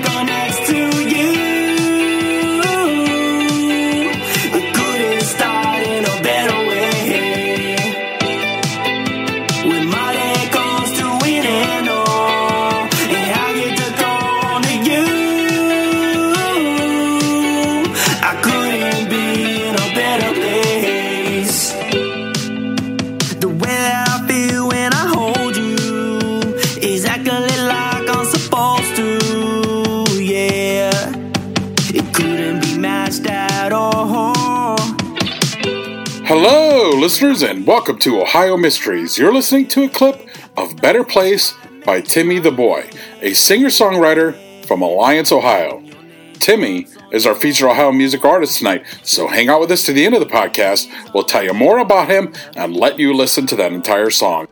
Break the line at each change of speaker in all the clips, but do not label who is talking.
I next to
listeners, and welcome to Ohio Mysteries. You're listening to a clip of Better Place by Timmy the Boy, a singer songwriter from Alliance, Ohio. Timmy is our featured Ohio music artist tonight, so hang out with us to the end of the podcast. We'll tell you more about him and let you listen to that entire song.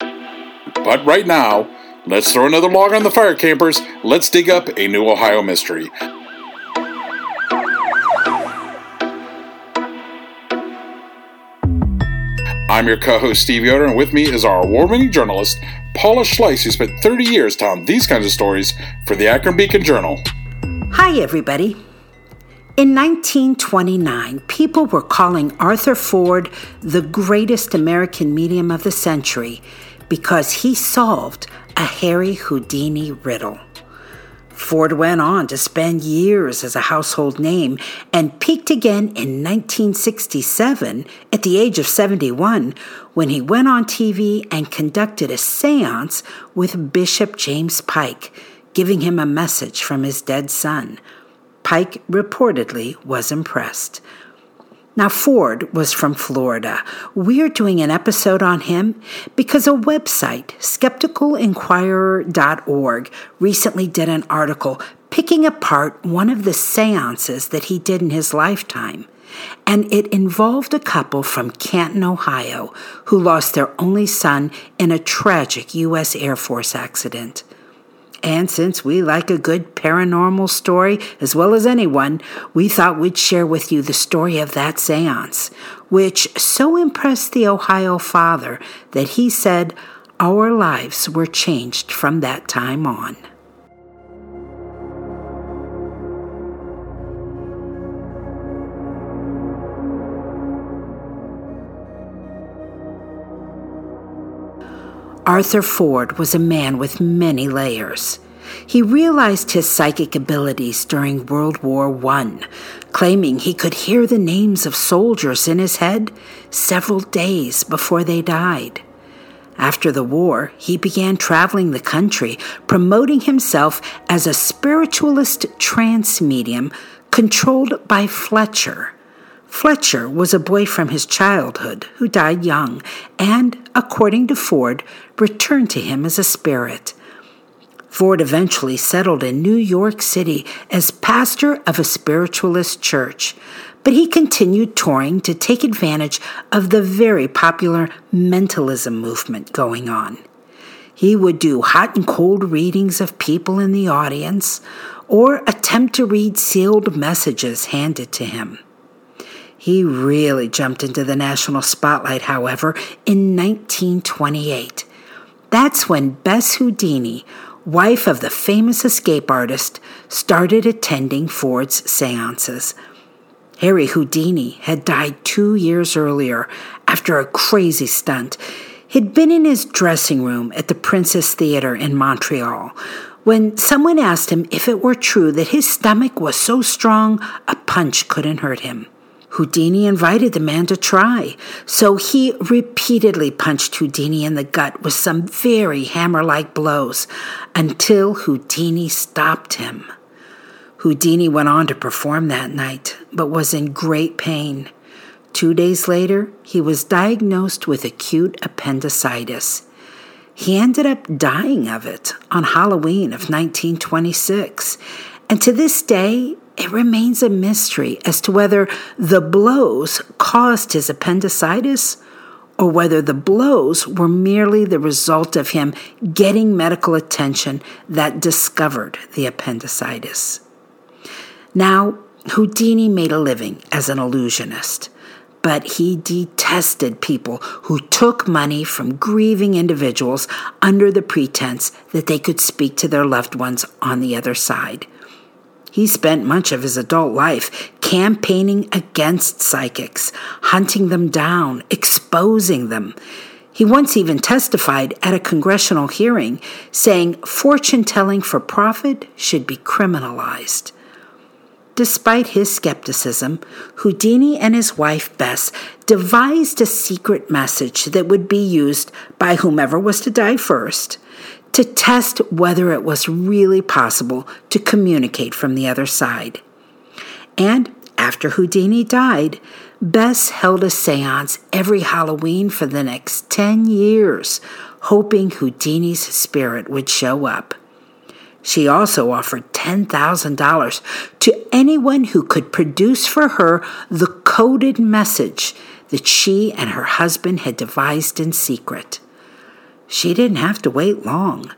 But right now, let's throw another log on the fire, campers. Let's dig up a new Ohio mystery. I'm your co-host Steve Yoder, and with me is our award-winning journalist Paula Schleis, who spent 30 years telling these kinds of stories for the Akron Beacon Journal.
Hi, everybody. In 1929, people were calling Arthur Ford the greatest American medium of the century because he solved a Harry Houdini riddle. Ford went on to spend years as a household name and peaked again in 1967 at the age of 71 when he went on TV and conducted a seance with Bishop James Pike, giving him a message from his dead son. Pike reportedly was impressed. Now, Ford was from Florida. We're doing an episode on him because a website, skepticalinquirer.org, recently did an article picking apart one of the seances that he did in his lifetime. And it involved a couple from Canton, Ohio, who lost their only son in a tragic U.S. Air Force accident. And since we like a good paranormal story as well as anyone, we thought we'd share with you the story of that seance, which so impressed the Ohio father that he said our lives were changed from that time on. Arthur Ford was a man with many layers. He realized his psychic abilities during World War I, claiming he could hear the names of soldiers in his head several days before they died. After the war, he began traveling the country, promoting himself as a spiritualist trance medium controlled by Fletcher. Fletcher was a boy from his childhood who died young and, according to Ford, returned to him as a spirit. Ford eventually settled in New York City as pastor of a spiritualist church, but he continued touring to take advantage of the very popular mentalism movement going on. He would do hot and cold readings of people in the audience or attempt to read sealed messages handed to him. He really jumped into the national spotlight, however, in 1928. That's when Bess Houdini, wife of the famous escape artist, started attending Ford's seances. Harry Houdini had died two years earlier after a crazy stunt. He'd been in his dressing room at the Princess Theater in Montreal when someone asked him if it were true that his stomach was so strong a punch couldn't hurt him. Houdini invited the man to try, so he repeatedly punched Houdini in the gut with some very hammer like blows until Houdini stopped him. Houdini went on to perform that night, but was in great pain. Two days later, he was diagnosed with acute appendicitis. He ended up dying of it on Halloween of 1926. And to this day, it remains a mystery as to whether the blows caused his appendicitis or whether the blows were merely the result of him getting medical attention that discovered the appendicitis. Now, Houdini made a living as an illusionist but he detested people who took money from grieving individuals under the pretense that they could speak to their loved ones on the other side. He spent much of his adult life campaigning against psychics, hunting them down, exposing them. He once even testified at a congressional hearing saying fortune telling for profit should be criminalized. Despite his skepticism, Houdini and his wife Bess devised a secret message that would be used by whomever was to die first to test whether it was really possible to communicate from the other side. And after Houdini died, Bess held a seance every Halloween for the next 10 years, hoping Houdini's spirit would show up. She also offered $10,000 to anyone who could produce for her the coded message that she and her husband had devised in secret. She didn't have to wait long.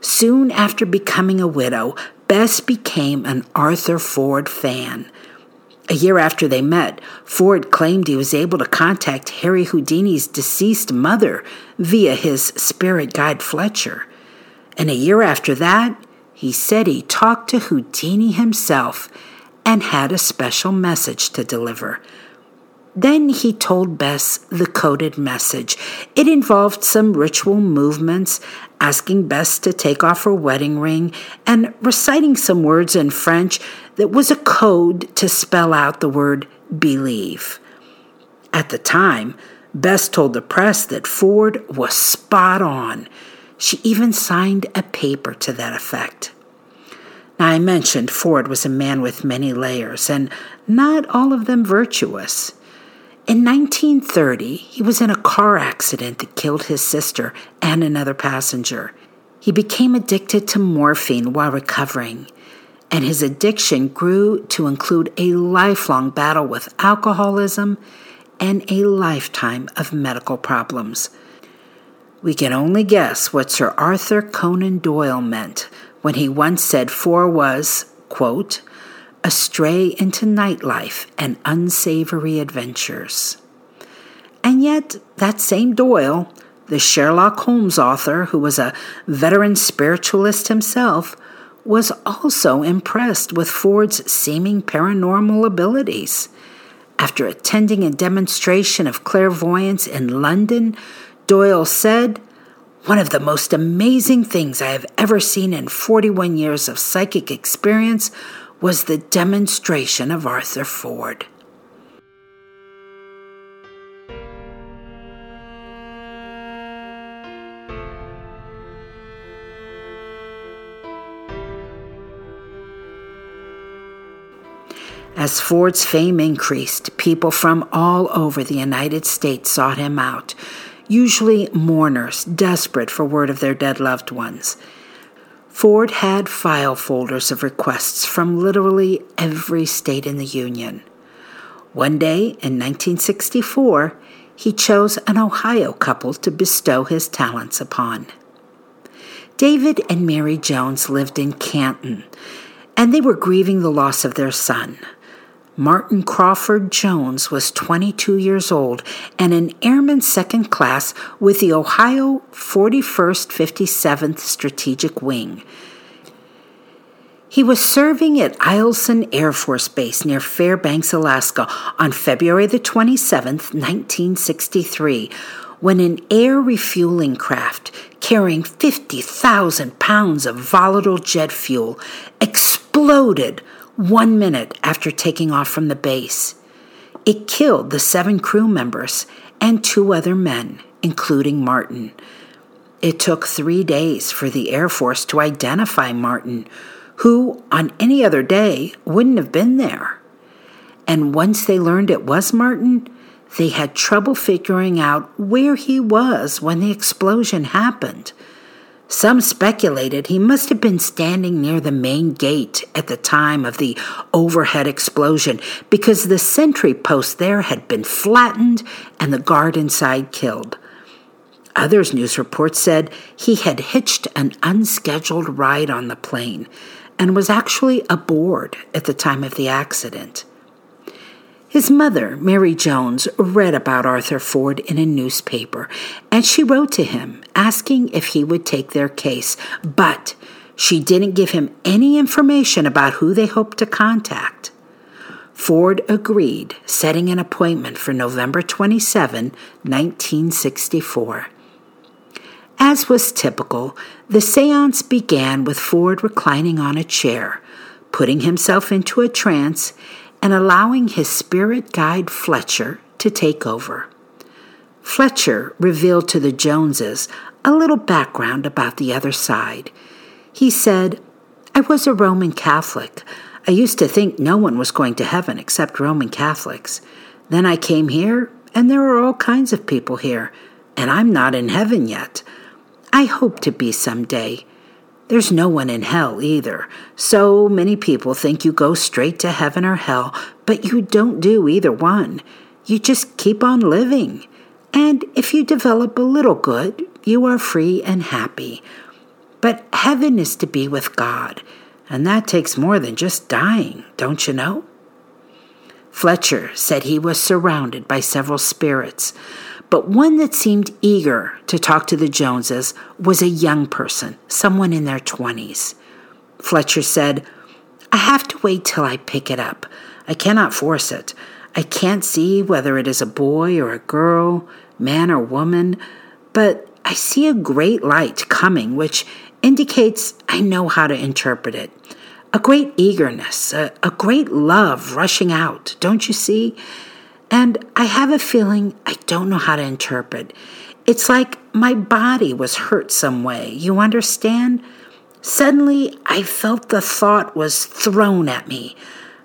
Soon after becoming a widow, Bess became an Arthur Ford fan. A year after they met, Ford claimed he was able to contact Harry Houdini's deceased mother via his spirit guide Fletcher. And a year after that, he said he talked to Houdini himself and had a special message to deliver. Then he told Bess the coded message. It involved some ritual movements, asking Bess to take off her wedding ring, and reciting some words in French that was a code to spell out the word believe. At the time, Bess told the press that Ford was spot on. She even signed a paper to that effect. Now, I mentioned Ford was a man with many layers, and not all of them virtuous. In 1930, he was in a car accident that killed his sister and another passenger. He became addicted to morphine while recovering, and his addiction grew to include a lifelong battle with alcoholism and a lifetime of medical problems. We can only guess what Sir Arthur Conan Doyle meant when he once said Ford was, quote, a stray into nightlife and unsavory adventures. And yet, that same Doyle, the Sherlock Holmes author who was a veteran spiritualist himself, was also impressed with Ford's seeming paranormal abilities. After attending a demonstration of clairvoyance in London, Doyle said, One of the most amazing things I have ever seen in 41 years of psychic experience was the demonstration of Arthur Ford. As Ford's fame increased, people from all over the United States sought him out usually mourners desperate for word of their dead loved ones. Ford had file folders of requests from literally every state in the Union. One day in 1964, he chose an Ohio couple to bestow his talents upon. David and Mary Jones lived in Canton, and they were grieving the loss of their son. Martin Crawford Jones was 22 years old and an airman second class with the Ohio 41st 57th Strategic Wing. He was serving at Eielson Air Force Base near Fairbanks, Alaska on February the 27th, 1963, when an air refueling craft carrying 50,000 pounds of volatile jet fuel exploded one minute after taking off from the base. It killed the seven crew members and two other men, including Martin. It took three days for the Air Force to identify Martin, who on any other day wouldn't have been there. And once they learned it was Martin, they had trouble figuring out where he was when the explosion happened. Some speculated he must have been standing near the main gate at the time of the overhead explosion because the sentry post there had been flattened and the guard inside killed. Others' news reports said he had hitched an unscheduled ride on the plane and was actually aboard at the time of the accident. His mother, Mary Jones, read about Arthur Ford in a newspaper, and she wrote to him asking if he would take their case, but she didn't give him any information about who they hoped to contact. Ford agreed, setting an appointment for November 27, 1964. As was typical, the seance began with Ford reclining on a chair, putting himself into a trance and allowing his spirit guide Fletcher to take over. Fletcher revealed to the Joneses a little background about the other side. He said, I was a Roman Catholic. I used to think no one was going to heaven except Roman Catholics. Then I came here, and there are all kinds of people here, and I'm not in heaven yet. I hope to be some day. There's no one in hell either. So many people think you go straight to heaven or hell, but you don't do either one. You just keep on living. And if you develop a little good, you are free and happy. But heaven is to be with God, and that takes more than just dying, don't you know? Fletcher said he was surrounded by several spirits, but one that seemed eager to talk to the Joneses was a young person, someone in their 20s. Fletcher said, I have to wait till I pick it up. I cannot force it. I can't see whether it is a boy or a girl, man or woman, but I see a great light coming, which indicates I know how to interpret it. A great eagerness, a, a great love rushing out, don't you see? And I have a feeling I don't know how to interpret. It's like my body was hurt some way. You understand? Suddenly, I felt the thought was thrown at me.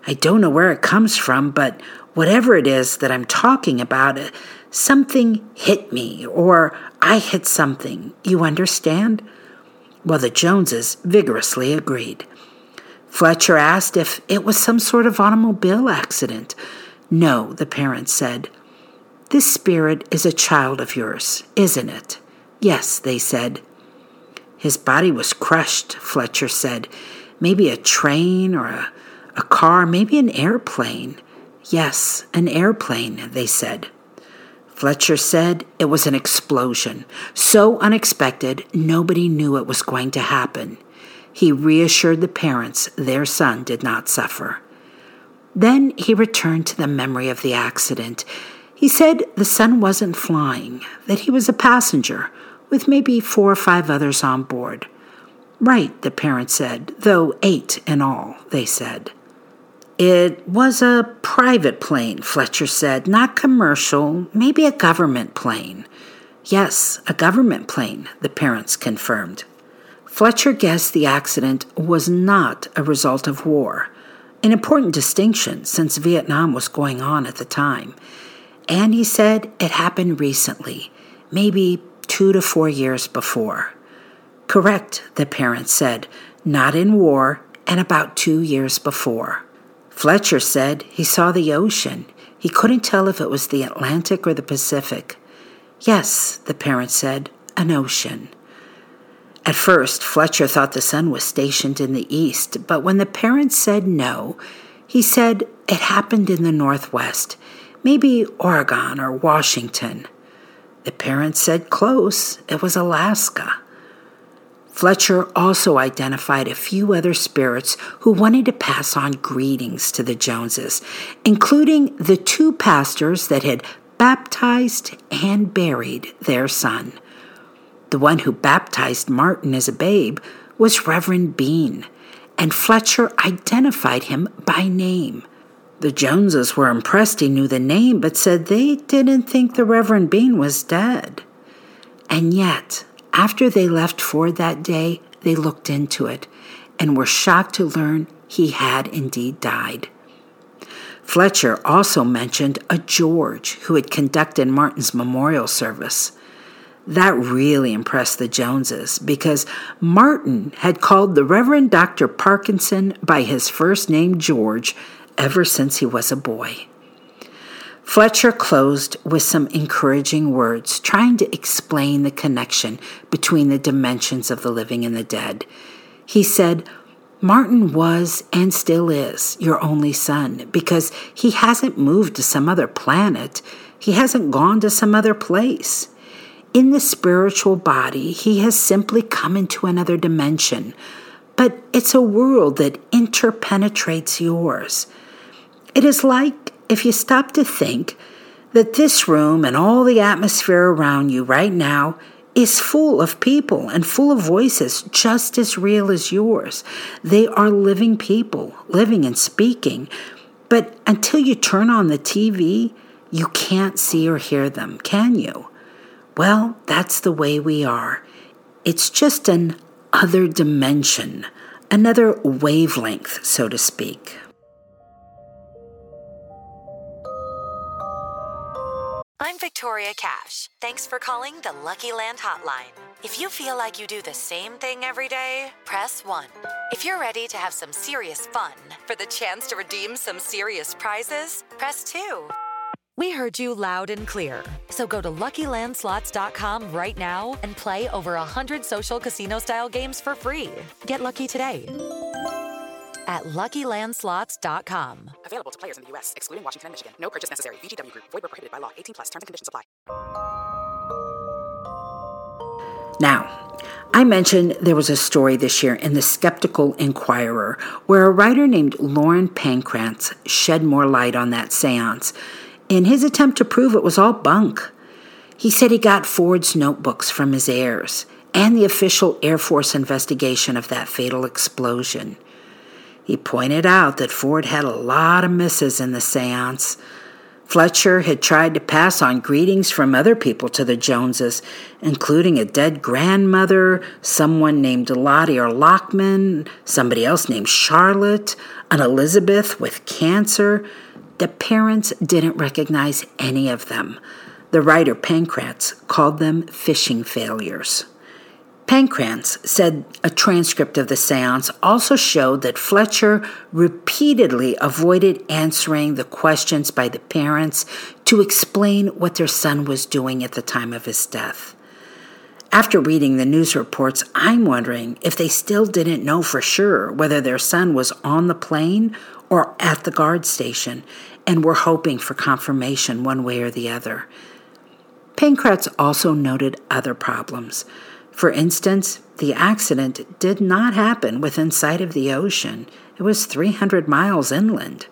I don't know where it comes from, but whatever it is that I'm talking about, uh, something hit me, or I hit something. You understand? Well, the Joneses vigorously agreed. Fletcher asked if it was some sort of automobile accident. No, the parents said. This spirit is a child of yours, isn't it? Yes, they said. His body was crushed, Fletcher said. Maybe a train or a, a car, maybe an airplane. Yes, an airplane, they said. Fletcher said it was an explosion, so unexpected nobody knew it was going to happen. He reassured the parents their son did not suffer. Then he returned to the memory of the accident. He said the son wasn't flying, that he was a passenger, with maybe four or five others on board. Right, the parents said, though eight in all, they said. It was a private plane, Fletcher said, not commercial, maybe a government plane. Yes, a government plane, the parents confirmed. Fletcher guessed the accident was not a result of war an important distinction since Vietnam was going on at the time. And he said it happened recently, maybe two to four years before. Correct, the parents said, not in war and about two years before. Fletcher said he saw the ocean. He couldn't tell if it was the Atlantic or the Pacific. Yes, the parents said, an ocean. At first, Fletcher thought the sun was stationed in the east, but when the parents said no, he said it happened in the northwest, maybe Oregon or Washington. The parents said close, it was Alaska. Fletcher also identified a few other spirits who wanted to pass on greetings to the Joneses, including the two pastors that had baptized and buried their son. The one who baptized Martin as a babe was Reverend Bean, and Fletcher identified him by name. The Joneses were impressed he knew the name, but said they didn't think the Reverend Bean was dead. And yet, after they left Ford that day, they looked into it and were shocked to learn he had indeed died. Fletcher also mentioned a George who had conducted Martin's memorial service. That really impressed the Joneses because Martin had called the Reverend Dr. Parkinson by his first name, George, ever since he was a boy. Fletcher closed with some encouraging words, trying to explain the connection between the dimensions of the living and the dead. He said, Martin was and still is your only son because he hasn't moved to some other planet. He hasn't gone to some other place. In the spiritual body, he has simply come into another dimension, but it's a world that interpenetrates yours. It is like if you stop to think that this room and all the atmosphere around you right now is full of people and full of voices just as real as yours. They are living people, living and speaking. But until you turn on the TV, you can't see or hear them, can you? Well, that's the way we are. It's just an other dimension, another wavelength, so to speak.
I'm Victoria Cash. Thanks for calling the Lucky Land Hotline. If you feel like you do the same thing every day, press 1. If you're ready to have some serious fun for the chance to redeem some serious prizes, press 2. We heard you loud and clear. So go to LuckyLandSlots.com right now and play over 100 social casino-style games for free. Get lucky today at LuckyLandSlots.com.
Available to players in the U.S., excluding Washington and Michigan. No purchase necessary. VGW Group. Void where prohibited by law. 18 plus. Terms and conditions apply.
Now, I mentioned there was a story this year in the Skeptical Inquirer where a writer named Loren Pankratz shed more light on that seance in his attempt to prove it was all bunk. He said he got Ford's notebooks from his heirs and the official Air Force investigation of that fatal explosion. He pointed out that Ford had a lot of misses in the seance. Fletcher had tried to pass on greetings from other people to the Joneses, including a dead grandmother, someone named Lottie or Lockman, somebody else named Charlotte, an Elizabeth with cancer. The parents didn't recognize any of them. The writer Pankratz called them fishing failures. Pankratz said a transcript of the seance also showed that Fletcher repeatedly avoided answering the questions by the parents to explain what their son was doing at the time of his death. After reading the news reports, I'm wondering if they still didn't know for sure whether their son was on the plane or at the guard station and were hoping for confirmation one way or the other. Pankratz also noted other problems. For instance, the accident did not happen within sight of the ocean, it was 300 miles inland.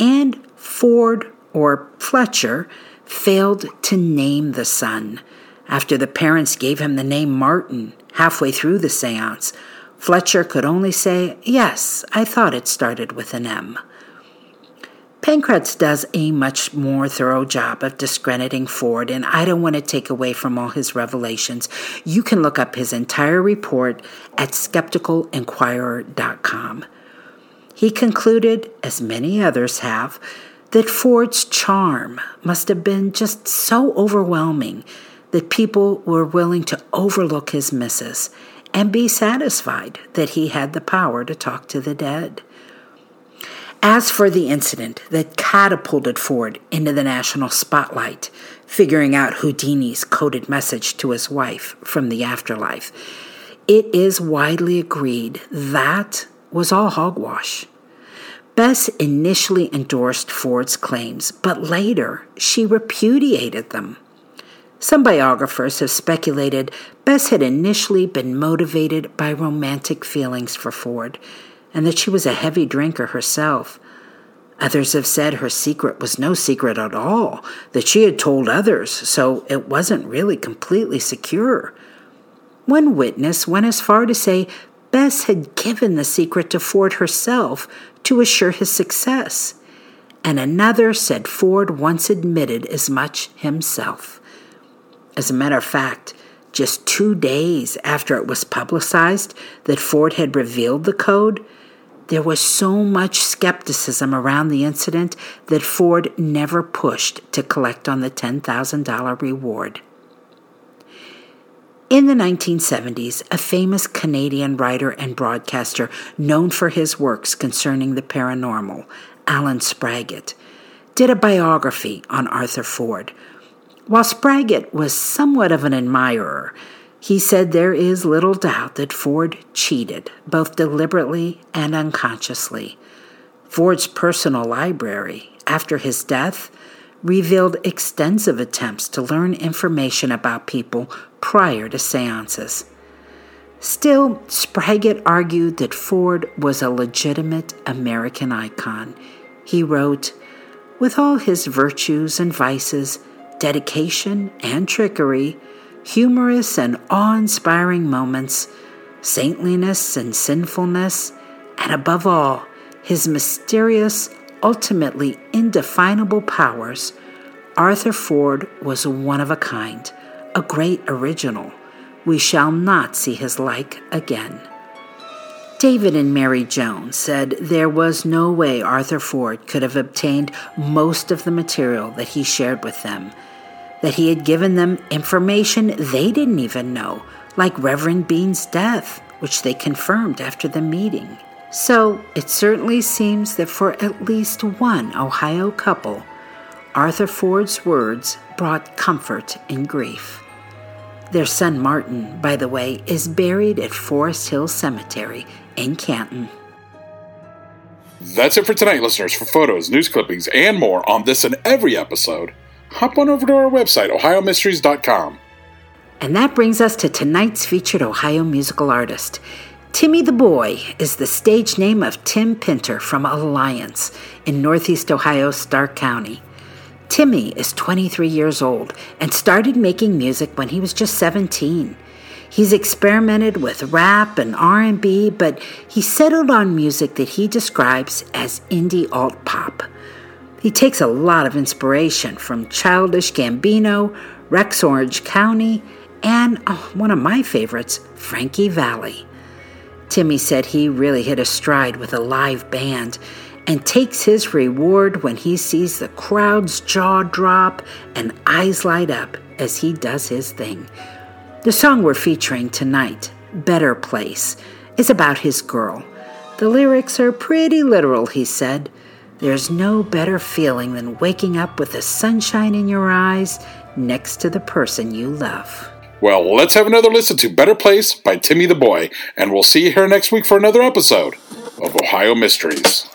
And Ford, or Fletcher, failed to name the son. After the parents gave him the name Martin halfway through the seance, Fletcher could only say, Yes, I thought it started with an M. Pankratz does a much more thorough job of discrediting Ford, and I don't want to take away from all his revelations. You can look up his entire report at skepticalinquirer.com. He concluded, as many others have, that Ford's charm must have been just so overwhelming that people were willing to overlook his misses and be satisfied that he had the power to talk to the dead. As for the incident that catapulted Ford into the national spotlight, figuring out Houdini's coded message to his wife from the afterlife, it is widely agreed that was all hogwash. Bess initially endorsed Ford's claims, but later she repudiated them. Some biographers have speculated Bess had initially been motivated by romantic feelings for Ford and that she was a heavy drinker herself. Others have said her secret was no secret at all, that she had told others, so it wasn't really completely secure. One witness went as far to say Bess had given the secret to Ford herself to assure his success, and another said Ford once admitted as much himself. As a matter of fact, just two days after it was publicized that Ford had revealed the code, there was so much skepticism around the incident that Ford never pushed to collect on the $10,000 reward. In the 1970s, a famous Canadian writer and broadcaster known for his works concerning the paranormal, Allen Spraggett, did a biography on Arthur Ford. While Spraggett was somewhat of an admirer, he said there is little doubt that Ford cheated, both deliberately and unconsciously. Ford's personal library, after his death, revealed extensive attempts to learn information about people prior to seances. Still, Spraggett argued that Ford was a legitimate American icon. He wrote, With all his virtues and vices, dedication and trickery, humorous and awe inspiring moments, saintliness and sinfulness, and above all, his mysterious, ultimately indefinable powers, Arthur Ford was one of a kind, a great original. We shall not see his like again. David and Mary Jones said there was no way Arthur Ford could have obtained most of the material that he shared with them, that he had given them information they didn't even know, like Reverend Bean's death, which they confirmed after the meeting. So it certainly seems that for at least one Ohio couple, Arthur Ford's words brought comfort in grief. Their son Martin, by the way, is buried at Forest Hill Cemetery in Canton.
That's it for tonight, listeners. For photos, news clippings, and more on this and every episode, hop on over to our website, ohiomysteries.com.
And that brings us to tonight's featured Ohio musical artist. Timmy the Boy is the stage name of Tim Pinter from Alliance in Northeast Ohio, Stark County. Timmy is 23 years old and started making music when he was just 17. He's experimented with rap and R&B, but he settled on music that he describes as indie alt pop. He takes a lot of inspiration from Childish Gambino, Rex Orange County, and oh, one of my favorites, Frankie Valli. Timmy said he really hit a stride with a live band and takes his reward when he sees the crowd's jaw drop and eyes light up as he does his thing. The song we're featuring tonight, Better Place, is about his girl. The lyrics are pretty literal, he said. There's no better feeling than waking up with the sunshine in your eyes next to the person you love.
Well, let's have another listen to Better Place by Timmy the Boy, and we'll see you here next week for another episode of Ohio Mysteries.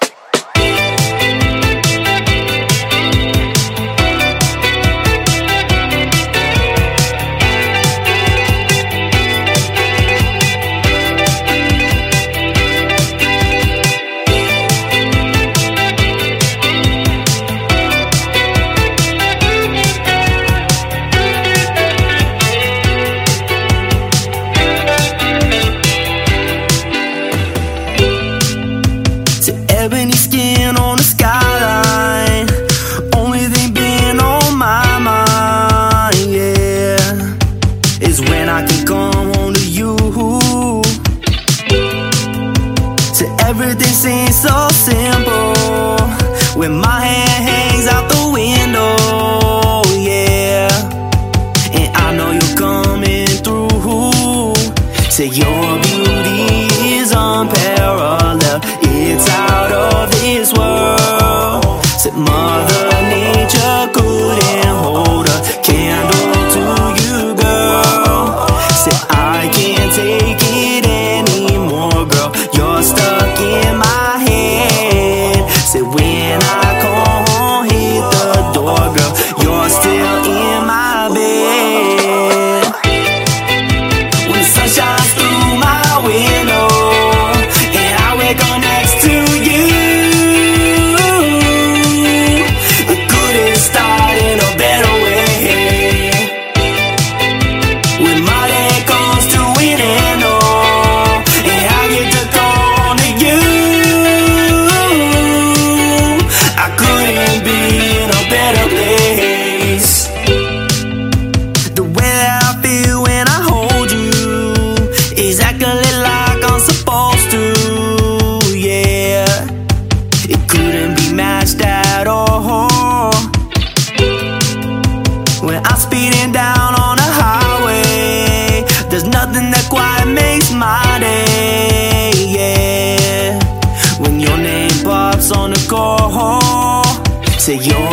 On the skyline. My. Yeah. When your name pops on the call, say your